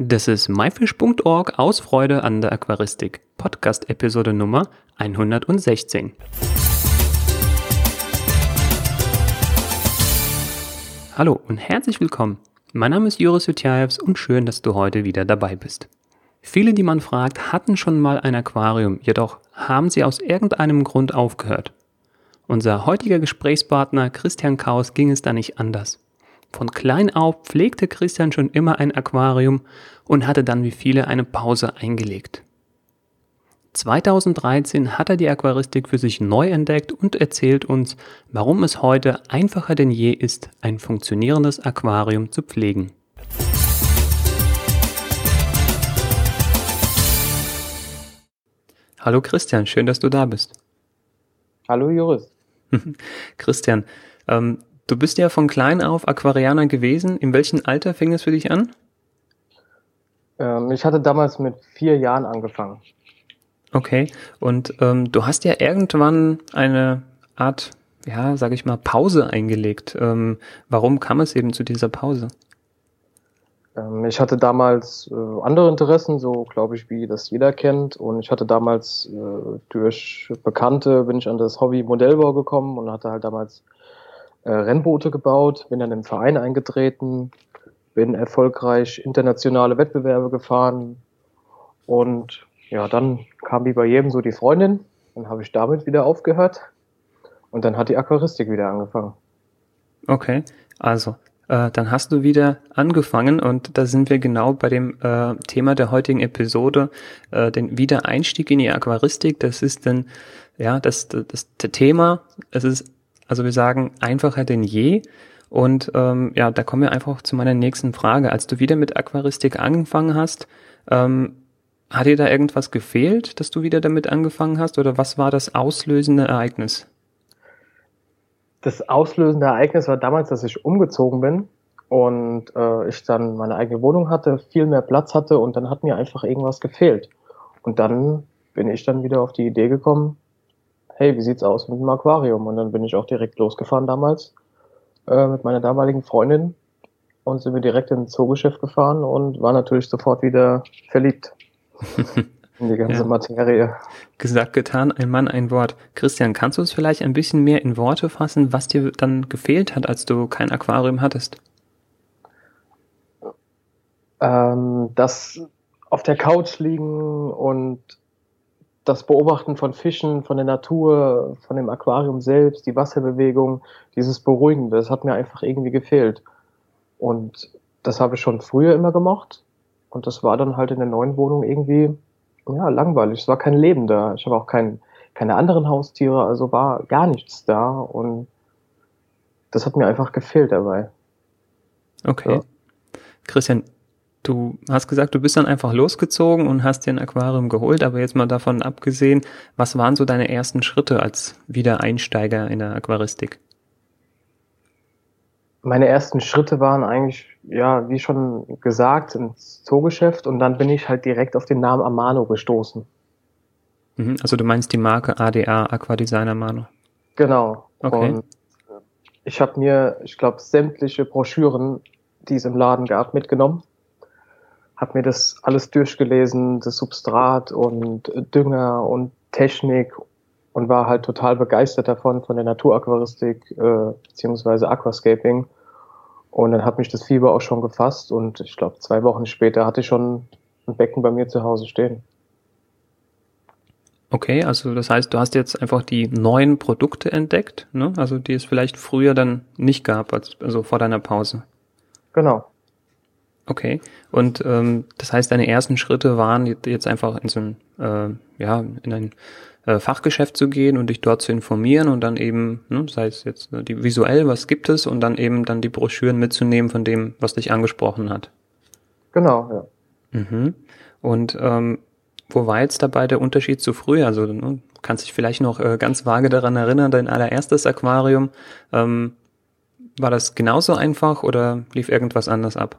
Das ist myfish.org aus Freude an der Aquaristik, Podcast-Episode Nummer 116. Hallo und herzlich willkommen. Mein Name ist Joris Jutjaevs und schön, dass du heute wieder dabei bist. Viele, die man fragt, hatten schon mal ein Aquarium, jedoch haben sie aus irgendeinem Grund aufgehört. Unser heutiger Gesprächspartner Christian Kaus ging es da nicht anders. Von klein auf pflegte Christian schon immer ein Aquarium und hatte dann wie viele eine Pause eingelegt. 2013 hat er die Aquaristik für sich neu entdeckt und erzählt uns, warum es heute einfacher denn je ist, ein funktionierendes Aquarium zu pflegen. Hallo Christian, schön, dass du da bist. Hallo Joris. Christian, ähm, Du bist ja von klein auf Aquarianer gewesen. In welchem Alter fing es für dich an? Ähm, ich hatte damals mit vier Jahren angefangen. Okay. Und ähm, du hast ja irgendwann eine Art, ja, sag ich mal, Pause eingelegt. Ähm, warum kam es eben zu dieser Pause? Ähm, ich hatte damals äh, andere Interessen, so glaube ich, wie das jeder kennt. Und ich hatte damals äh, durch Bekannte bin ich an das Hobby Modellbau gekommen und hatte halt damals äh, Rennboote gebaut, bin dann im Verein eingetreten, bin erfolgreich internationale Wettbewerbe gefahren und ja, dann kam wie bei jedem so die Freundin, dann habe ich damit wieder aufgehört und dann hat die Aquaristik wieder angefangen. Okay, also äh, dann hast du wieder angefangen und da sind wir genau bei dem äh, Thema der heutigen Episode, äh, den Wiedereinstieg in die Aquaristik. Das ist dann ja das, das, das Thema. Es ist also wir sagen einfacher denn je. Und ähm, ja, da kommen wir einfach zu meiner nächsten Frage. Als du wieder mit Aquaristik angefangen hast, ähm, hat dir da irgendwas gefehlt, dass du wieder damit angefangen hast? Oder was war das auslösende Ereignis? Das auslösende Ereignis war damals, dass ich umgezogen bin und äh, ich dann meine eigene Wohnung hatte, viel mehr Platz hatte und dann hat mir einfach irgendwas gefehlt. Und dann bin ich dann wieder auf die Idee gekommen, hey, wie sieht's aus mit dem Aquarium? Und dann bin ich auch direkt losgefahren damals äh, mit meiner damaligen Freundin und sind wir direkt ins Zoogeschäft gefahren und war natürlich sofort wieder verliebt in die ganze ja. Materie. Gesagt, getan, ein Mann, ein Wort. Christian, kannst du es vielleicht ein bisschen mehr in Worte fassen, was dir dann gefehlt hat, als du kein Aquarium hattest? Ähm, das auf der Couch liegen und das Beobachten von Fischen, von der Natur, von dem Aquarium selbst, die Wasserbewegung, dieses Beruhigende, das hat mir einfach irgendwie gefehlt. Und das habe ich schon früher immer gemacht. Und das war dann halt in der neuen Wohnung irgendwie, ja, langweilig. Es war kein Leben da. Ich habe auch kein, keine anderen Haustiere, also war gar nichts da. Und das hat mir einfach gefehlt dabei. Okay. Ja. Christian, Du hast gesagt, du bist dann einfach losgezogen und hast dir ein Aquarium geholt, aber jetzt mal davon abgesehen, was waren so deine ersten Schritte als Wiedereinsteiger in der Aquaristik? Meine ersten Schritte waren eigentlich, ja, wie schon gesagt, ins Zoogeschäft und dann bin ich halt direkt auf den Namen Amano gestoßen. Mhm, also du meinst die Marke ADA, Aquadesign Amano? Genau. Okay. Und ich habe mir, ich glaube, sämtliche Broschüren, die es im Laden gab, mitgenommen habe mir das alles durchgelesen, das Substrat und Dünger und Technik und war halt total begeistert davon, von der Naturaquaristik äh, beziehungsweise Aquascaping. Und dann hat mich das Fieber auch schon gefasst und ich glaube, zwei Wochen später hatte ich schon ein Becken bei mir zu Hause stehen. Okay, also das heißt, du hast jetzt einfach die neuen Produkte entdeckt, ne? Also die es vielleicht früher dann nicht gab, also vor deiner Pause. Genau. Okay. Und ähm, das heißt, deine ersten Schritte waren jetzt einfach in so ein, äh, ja, in ein äh, Fachgeschäft zu gehen und dich dort zu informieren und dann eben, ne, das heißt jetzt äh, die visuell, was gibt es und dann eben dann die Broschüren mitzunehmen von dem, was dich angesprochen hat. Genau, ja. Mhm. Und ähm, wo war jetzt dabei der Unterschied zu früher? Also ne, kannst dich vielleicht noch äh, ganz vage daran erinnern, dein allererstes Aquarium. Ähm, war das genauso einfach oder lief irgendwas anders ab?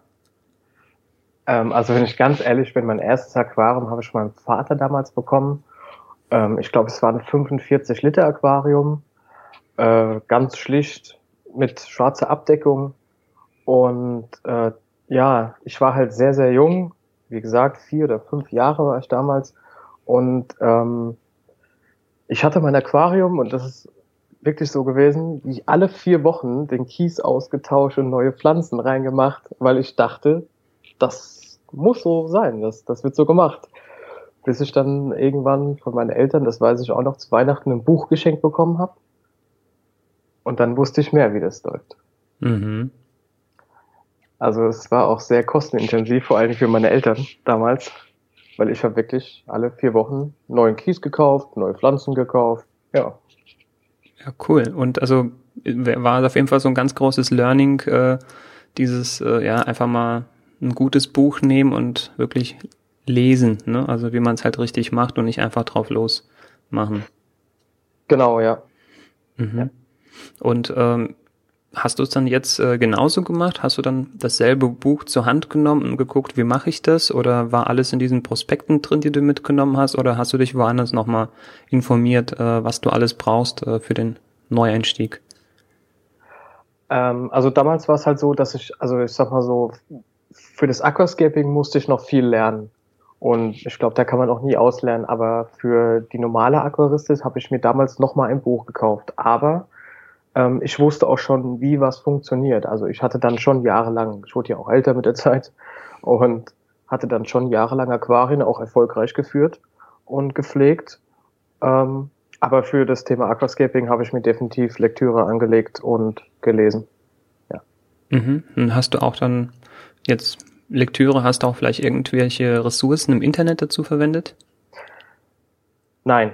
Ähm, also wenn ich ganz ehrlich bin, mein erstes Aquarium habe ich von meinem Vater damals bekommen. Ähm, ich glaube, es war ein 45 Liter Aquarium, äh, ganz schlicht mit schwarzer Abdeckung. Und äh, ja, ich war halt sehr, sehr jung wie gesagt, vier oder fünf Jahre war ich damals. Und ähm, ich hatte mein Aquarium und das ist wirklich so gewesen, ich alle vier Wochen den Kies ausgetauscht und neue Pflanzen reingemacht, weil ich dachte, das muss so sein, das, das wird so gemacht. Bis ich dann irgendwann von meinen Eltern, das weiß ich auch noch, zu Weihnachten ein Buch geschenkt bekommen habe. Und dann wusste ich mehr, wie das läuft. Mhm. Also es war auch sehr kostenintensiv, vor allem für meine Eltern damals, weil ich habe wirklich alle vier Wochen neuen Kies gekauft, neue Pflanzen gekauft, ja. Ja, cool. Und also war auf jeden Fall so ein ganz großes Learning, äh, dieses, äh, ja, einfach mal ein gutes Buch nehmen und wirklich lesen, ne? Also wie man es halt richtig macht und nicht einfach drauf losmachen. Genau, ja. Mhm. ja. Und ähm, Hast du es dann jetzt äh, genauso gemacht? Hast du dann dasselbe Buch zur Hand genommen und geguckt, wie mache ich das? Oder war alles in diesen Prospekten drin, die du mitgenommen hast? Oder hast du dich woanders nochmal informiert, äh, was du alles brauchst äh, für den Neueinstieg? Ähm, also damals war es halt so, dass ich, also ich sag mal so, für das Aquascaping musste ich noch viel lernen. Und ich glaube, da kann man auch nie auslernen. Aber für die normale Aquaristik habe ich mir damals nochmal ein Buch gekauft. Aber ähm, ich wusste auch schon, wie was funktioniert. Also ich hatte dann schon jahrelang, ich wurde ja auch älter mit der Zeit und hatte dann schon jahrelang Aquarien auch erfolgreich geführt und gepflegt. Ähm, aber für das Thema Aquascaping habe ich mir definitiv Lektüre angelegt und gelesen. Ja. Mhm. Und hast du auch dann jetzt Lektüre, hast du auch vielleicht irgendwelche Ressourcen im Internet dazu verwendet? Nein,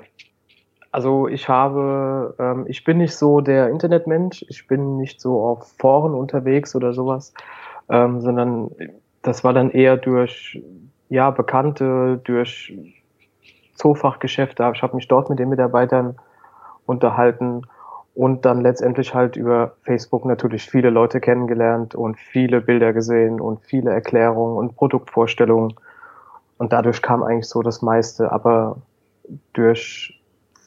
also ich habe, ähm, ich bin nicht so der Internetmensch, ich bin nicht so auf Foren unterwegs oder sowas, ähm, sondern das war dann eher durch ja Bekannte, durch Zoofachgeschäfte. Ich habe mich dort mit den Mitarbeitern unterhalten und dann letztendlich halt über Facebook natürlich viele Leute kennengelernt und viele Bilder gesehen und viele Erklärungen und Produktvorstellungen. Und dadurch kam eigentlich so das meiste, aber durch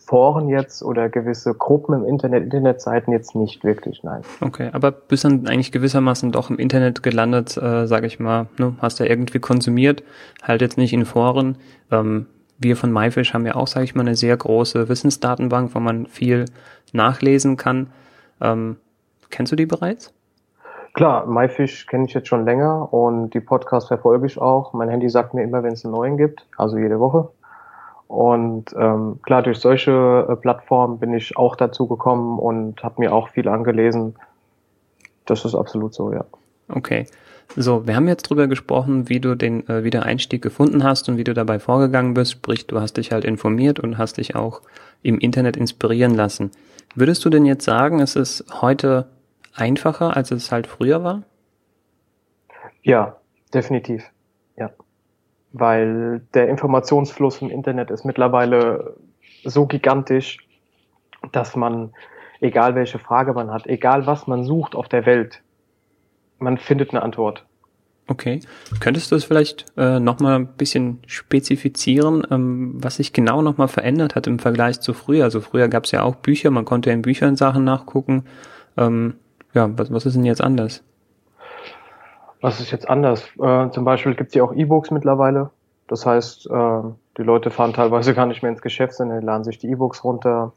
Foren jetzt oder gewisse Gruppen im Internet, Internetseiten jetzt nicht wirklich, nein. Okay, aber bist dann eigentlich gewissermaßen doch im Internet gelandet, äh, sage ich mal, ne? hast du irgendwie konsumiert, halt jetzt nicht in Foren. Ähm, wir von MyFish haben ja auch, sage ich mal, eine sehr große Wissensdatenbank, wo man viel nachlesen kann. Ähm, kennst du die bereits? Klar, MyFish kenne ich jetzt schon länger und die Podcasts verfolge ich auch. Mein Handy sagt mir immer, wenn es einen neuen gibt, also jede Woche. Und ähm, klar, durch solche äh, Plattformen bin ich auch dazu gekommen und habe mir auch viel angelesen. Das ist absolut so, ja. Okay. So, wir haben jetzt drüber gesprochen, wie du den äh, Wiedereinstieg gefunden hast und wie du dabei vorgegangen bist. Sprich, du hast dich halt informiert und hast dich auch im Internet inspirieren lassen. Würdest du denn jetzt sagen, es ist heute einfacher, als es halt früher war? Ja, definitiv weil der Informationsfluss im Internet ist mittlerweile so gigantisch, dass man, egal welche Frage man hat, egal was man sucht auf der Welt, man findet eine Antwort. Okay. Könntest du es vielleicht äh, nochmal ein bisschen spezifizieren, ähm, was sich genau nochmal verändert hat im Vergleich zu früher? Also früher gab es ja auch Bücher, man konnte in Büchern Sachen nachgucken. Ähm, ja, was, was ist denn jetzt anders? Was ist jetzt anders? Äh, zum Beispiel gibt es ja auch E-Books mittlerweile. Das heißt, äh, die Leute fahren teilweise gar nicht mehr ins Geschäft, sondern laden sich die E-Books runter.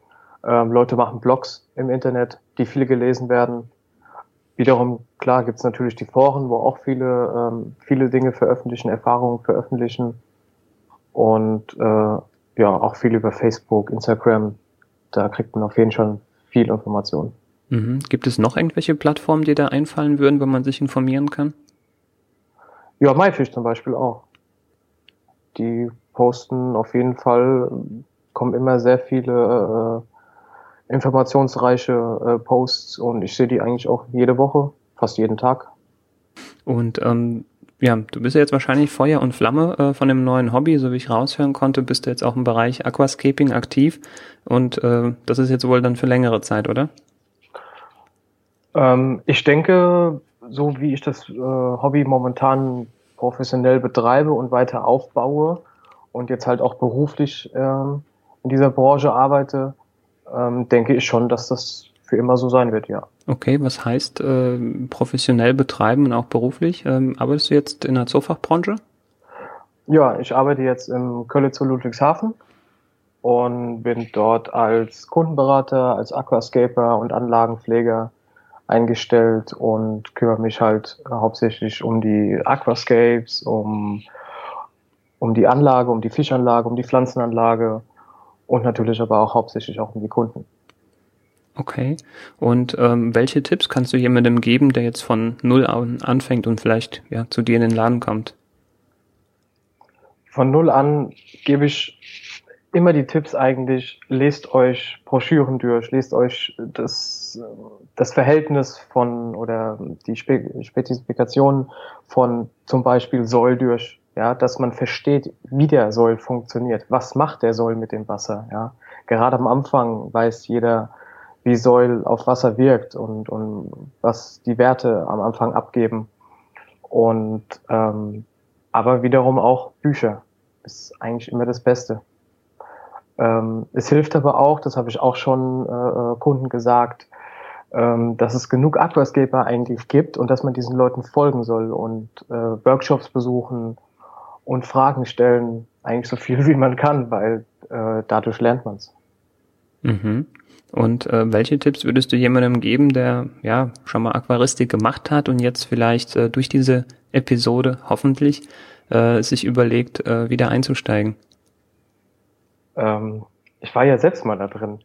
Ähm, Leute machen Blogs im Internet, die viel gelesen werden. Wiederum, klar, gibt es natürlich die Foren, wo auch viele, ähm, viele Dinge veröffentlichen, Erfahrungen veröffentlichen. Und äh, ja, auch viel über Facebook, Instagram. Da kriegt man auf jeden Fall viel Information. Mhm. Gibt es noch irgendwelche Plattformen, die da einfallen würden, wo man sich informieren kann? Ja, MyFish zum Beispiel auch. Die posten auf jeden Fall, kommen immer sehr viele äh, informationsreiche äh, Posts und ich sehe die eigentlich auch jede Woche, fast jeden Tag. Und ähm, ja, du bist ja jetzt wahrscheinlich Feuer und Flamme äh, von dem neuen Hobby, so wie ich raushören konnte, bist du jetzt auch im Bereich Aquascaping aktiv und äh, das ist jetzt wohl dann für längere Zeit, oder? Ähm, ich denke, so wie ich das äh, Hobby momentan professionell betreibe und weiter aufbaue und jetzt halt auch beruflich ähm, in dieser Branche arbeite, ähm, denke ich schon, dass das für immer so sein wird, ja. Okay, was heißt äh, professionell betreiben und auch beruflich? Ähm, arbeitest du jetzt in der Zoofachbranche? Ja, ich arbeite jetzt im Kölle zu Ludwigshafen und bin dort als Kundenberater, als Aquascaper und Anlagenpfleger eingestellt und kümmere mich halt hauptsächlich um die Aquascapes, um, um die Anlage, um die Fischanlage, um die Pflanzenanlage und natürlich aber auch hauptsächlich auch um die Kunden. Okay. Und ähm, welche Tipps kannst du jemandem geben, der jetzt von null an anfängt und vielleicht ja, zu dir in den Laden kommt? Von null an gebe ich immer die Tipps eigentlich, lest euch Broschüren durch, lest euch das, das Verhältnis von oder die Spe Spezifikationen von zum Beispiel Soll durch, ja, dass man versteht, wie der Soll funktioniert, was macht der Soll mit dem Wasser, ja. Gerade am Anfang weiß jeder, wie Soll auf Wasser wirkt und, und was die Werte am Anfang abgeben. Und ähm, aber wiederum auch Bücher ist eigentlich immer das Beste. Ähm, es hilft aber auch, das habe ich auch schon äh, äh, Kunden gesagt, ähm, dass es genug Aquascaper eigentlich gibt und dass man diesen Leuten folgen soll und äh, Workshops besuchen und Fragen stellen, eigentlich so viel wie man kann, weil äh, dadurch lernt man es. Mhm. Und äh, welche Tipps würdest du jemandem geben, der ja schon mal Aquaristik gemacht hat und jetzt vielleicht äh, durch diese Episode hoffentlich äh, sich überlegt, äh, wieder einzusteigen? Ähm, ich war ja selbst mal da drin.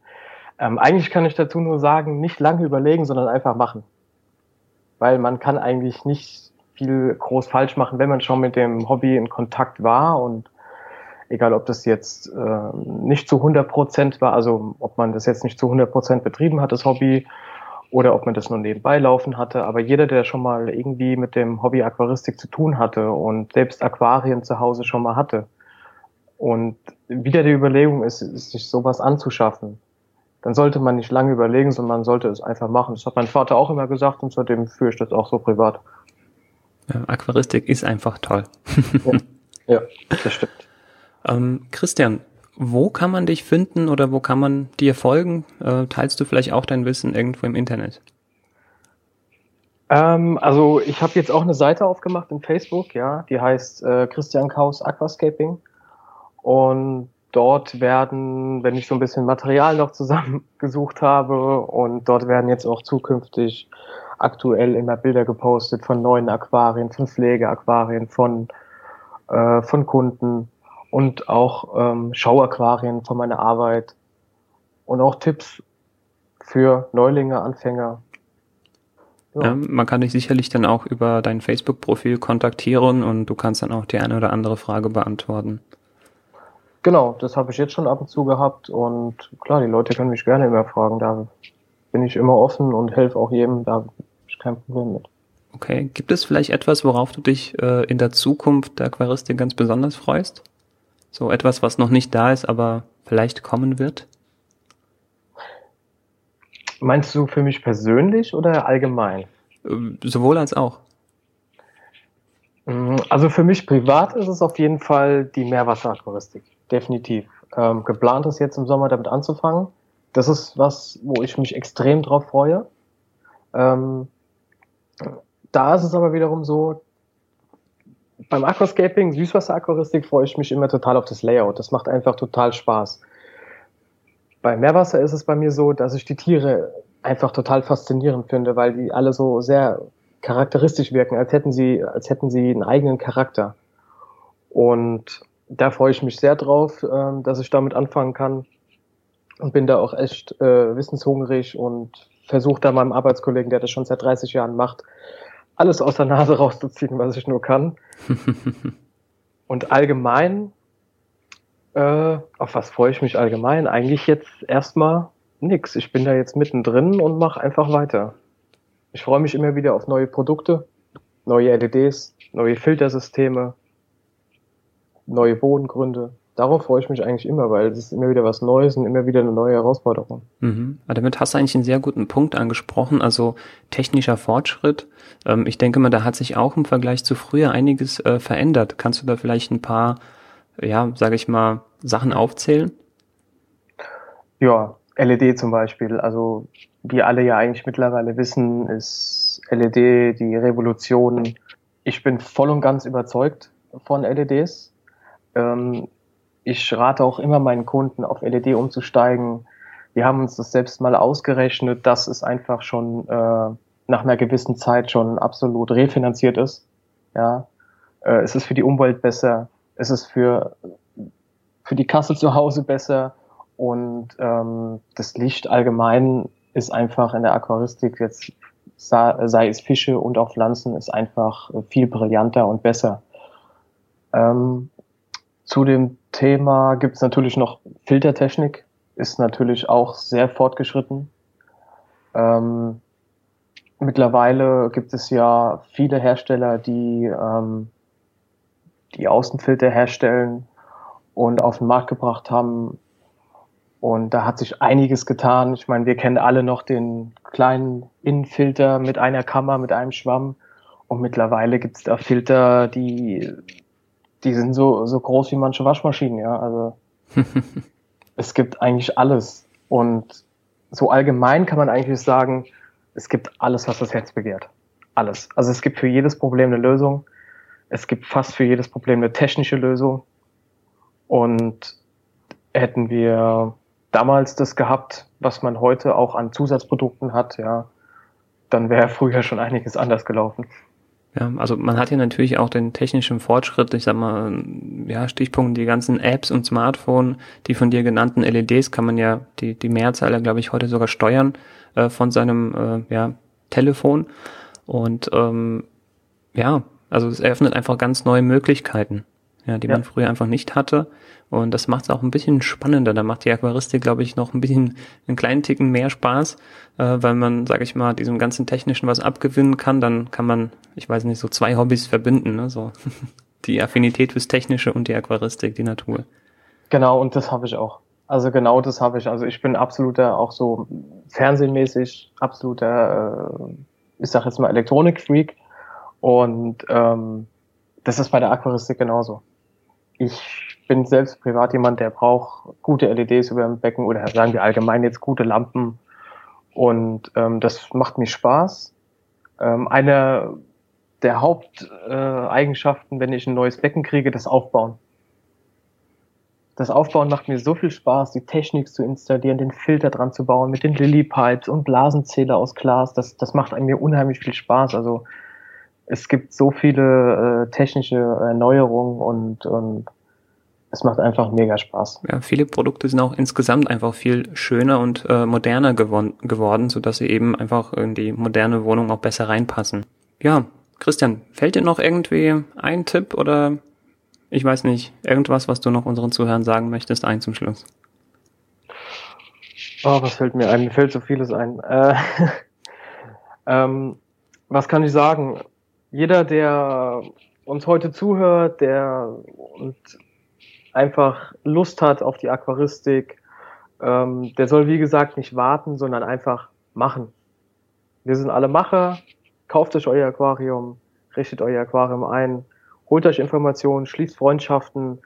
Ähm, eigentlich kann ich dazu nur sagen, nicht lange überlegen, sondern einfach machen. Weil man kann eigentlich nicht viel groß falsch machen, wenn man schon mit dem Hobby in Kontakt war und egal ob das jetzt äh, nicht zu 100 Prozent war, also ob man das jetzt nicht zu 100 Prozent betrieben hat, das Hobby, oder ob man das nur nebenbei laufen hatte. Aber jeder, der schon mal irgendwie mit dem Hobby Aquaristik zu tun hatte und selbst Aquarien zu Hause schon mal hatte und wieder die Überlegung ist, sich sowas anzuschaffen, dann sollte man nicht lange überlegen, sondern man sollte es einfach machen. Das hat mein Vater auch immer gesagt und seitdem führe ich das auch so privat. Ja, Aquaristik ist einfach toll. ja, ja, das stimmt. Ähm, Christian, wo kann man dich finden oder wo kann man dir folgen? Äh, teilst du vielleicht auch dein Wissen irgendwo im Internet? Ähm, also ich habe jetzt auch eine Seite aufgemacht in Facebook, ja, die heißt äh, Christian Kaus Aquascaping. Und dort werden, wenn ich so ein bisschen Material noch zusammengesucht habe, und dort werden jetzt auch zukünftig aktuell immer Bilder gepostet von neuen Aquarien, von Pflegeaquarien, von, äh, von Kunden und auch ähm, Schauaquarien von meiner Arbeit und auch Tipps für Neulinge, Anfänger. Ja. Ja, man kann dich sicherlich dann auch über dein Facebook-Profil kontaktieren und du kannst dann auch die eine oder andere Frage beantworten. Genau, das habe ich jetzt schon ab und zu gehabt und klar, die Leute können mich gerne immer fragen. Da bin ich immer offen und helfe auch jedem, da habe ich kein Problem mit. Okay, gibt es vielleicht etwas, worauf du dich äh, in der Zukunft der Aquaristik ganz besonders freust? So etwas, was noch nicht da ist, aber vielleicht kommen wird? Meinst du für mich persönlich oder allgemein? Ähm, sowohl als auch. Mm, also für mich privat ist es auf jeden Fall die Meerwasseraquaristik. Definitiv. Ähm, geplant ist jetzt im Sommer damit anzufangen. Das ist was, wo ich mich extrem drauf freue. Ähm, da ist es aber wiederum so, beim Aquascaping, Süßwasser-Aquaristik, freue ich mich immer total auf das Layout. Das macht einfach total Spaß. Bei Meerwasser ist es bei mir so, dass ich die Tiere einfach total faszinierend finde, weil die alle so sehr charakteristisch wirken, als hätten sie, als hätten sie einen eigenen Charakter. Und da freue ich mich sehr drauf, äh, dass ich damit anfangen kann und bin da auch echt äh, wissenshungrig und versuche da meinem Arbeitskollegen, der das schon seit 30 Jahren macht, alles aus der Nase rauszuziehen, was ich nur kann. und allgemein, äh, auf was freue ich mich allgemein? Eigentlich jetzt erstmal nix. Ich bin da jetzt mittendrin und mache einfach weiter. Ich freue mich immer wieder auf neue Produkte, neue LEDs, neue Filtersysteme, neue Bodengründe darauf freue ich mich eigentlich immer, weil es ist immer wieder was Neues und immer wieder eine neue Herausforderung. Mhm. Aber damit hast du eigentlich einen sehr guten Punkt angesprochen, also technischer Fortschritt. Ähm, ich denke mal, da hat sich auch im Vergleich zu früher einiges äh, verändert. Kannst du da vielleicht ein paar, ja, sage ich mal, Sachen aufzählen? Ja, LED zum Beispiel. Also wie alle ja eigentlich mittlerweile wissen, ist LED die Revolution. Ich bin voll und ganz überzeugt von LEDs Ähm, ich rate auch immer meinen Kunden, auf LED umzusteigen. Wir haben uns das selbst mal ausgerechnet, dass es einfach schon äh, nach einer gewissen Zeit schon absolut refinanziert ist. Ja, äh, es ist für die Umwelt besser, es ist für für die Kasse zu Hause besser und ähm, das Licht allgemein ist einfach in der Aquaristik jetzt sei es Fische und auch Pflanzen ist einfach viel brillanter und besser. Ähm, zu dem Thema gibt es natürlich noch Filtertechnik, ist natürlich auch sehr fortgeschritten. Ähm, mittlerweile gibt es ja viele Hersteller, die ähm, die Außenfilter herstellen und auf den Markt gebracht haben. Und da hat sich einiges getan. Ich meine, wir kennen alle noch den kleinen Innenfilter mit einer Kammer, mit einem Schwamm. Und mittlerweile gibt es da Filter, die die sind so, so groß wie manche Waschmaschinen, ja. Also es gibt eigentlich alles. Und so allgemein kann man eigentlich sagen, es gibt alles, was das Herz begehrt. Alles. Also es gibt für jedes Problem eine Lösung. Es gibt fast für jedes Problem eine technische Lösung. Und hätten wir damals das gehabt, was man heute auch an Zusatzprodukten hat, ja, dann wäre früher schon einiges anders gelaufen. Ja, also man hat ja natürlich auch den technischen Fortschritt, ich sag mal, ja, Stichpunkt, die ganzen Apps und Smartphone, die von dir genannten LEDs kann man ja, die, die Mehrzahl, glaube ich, heute sogar steuern äh, von seinem äh, ja, Telefon. Und ähm, ja, also es eröffnet einfach ganz neue Möglichkeiten, ja, die ja. man früher einfach nicht hatte. Und das macht es auch ein bisschen spannender. Da macht die Aquaristik, glaube ich, noch ein bisschen einen kleinen Ticken mehr Spaß, äh, weil man, sage ich mal, diesem ganzen Technischen was abgewinnen kann. Dann kann man, ich weiß nicht, so zwei Hobbys verbinden. Ne? So die Affinität fürs Technische und die Aquaristik, die Natur. Genau, und das habe ich auch. Also genau das habe ich. Also ich bin absoluter, auch so fernsehmäßig, absoluter, äh, ich sag jetzt mal Elektronik-Freak. Und ähm, das ist bei der Aquaristik genauso. Ich bin selbst privat jemand, der braucht gute LEDs über dem Becken oder sagen wir allgemein jetzt gute Lampen. Und ähm, das macht mir Spaß. Ähm, eine der Haupteigenschaften, wenn ich ein neues Becken kriege, das Aufbauen. Das Aufbauen macht mir so viel Spaß, die Technik zu installieren, den Filter dran zu bauen, mit den Lily und Blasenzähler aus Glas. Das, das macht mir unheimlich viel Spaß. Also es gibt so viele äh, technische Erneuerungen und, und es macht einfach mega Spaß. Ja, viele Produkte sind auch insgesamt einfach viel schöner und äh, moderner geworden, sodass sie eben einfach in die moderne Wohnung auch besser reinpassen. Ja, Christian, fällt dir noch irgendwie ein Tipp oder ich weiß nicht, irgendwas, was du noch unseren Zuhörern sagen möchtest, ein zum Schluss? Oh, was fällt mir ein? Mir fällt so vieles ein. Äh, ähm, was kann ich sagen? Jeder, der uns heute zuhört, der und einfach Lust hat auf die Aquaristik, ähm, der soll wie gesagt nicht warten, sondern einfach machen. Wir sind alle Macher, kauft euch euer Aquarium, richtet euer Aquarium ein, holt euch Informationen, schließt Freundschaften,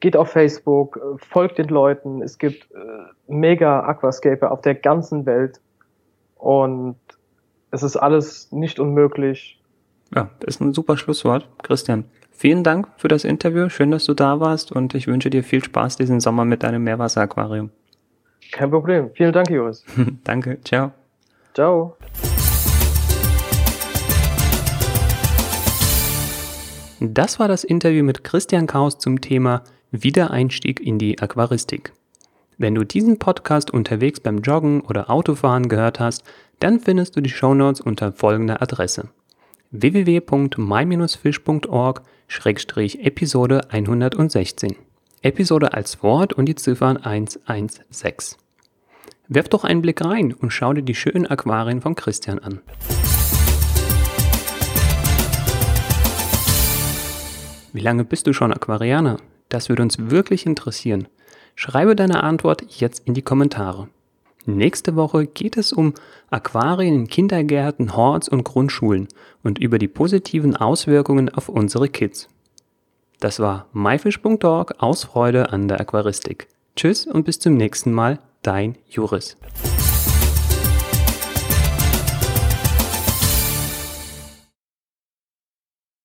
geht auf Facebook, folgt den Leuten. Es gibt äh, mega Aquascaper auf der ganzen Welt und es ist alles nicht unmöglich. Ja, das ist ein super Schlusswort. Christian, Vielen Dank für das Interview. Schön, dass du da warst und ich wünsche dir viel Spaß diesen Sommer mit deinem Meerwasseraquarium. Kein Problem. Vielen Dank, Joris. Danke. Ciao. Ciao. Das war das Interview mit Christian Kaus zum Thema Wiedereinstieg in die Aquaristik. Wenn du diesen Podcast unterwegs beim Joggen oder Autofahren gehört hast, dann findest du die Shownotes unter folgender Adresse www.my-fish.org-episode 116. Episode als Wort und die Ziffern 116. Werf doch einen Blick rein und schau dir die schönen Aquarien von Christian an. Wie lange bist du schon Aquarianer? Das würde uns wirklich interessieren. Schreibe deine Antwort jetzt in die Kommentare. Nächste Woche geht es um Aquarien in Kindergärten, Horts und Grundschulen und über die positiven Auswirkungen auf unsere Kids. Das war myfish.org aus Freude an der Aquaristik. Tschüss und bis zum nächsten Mal, dein Juris.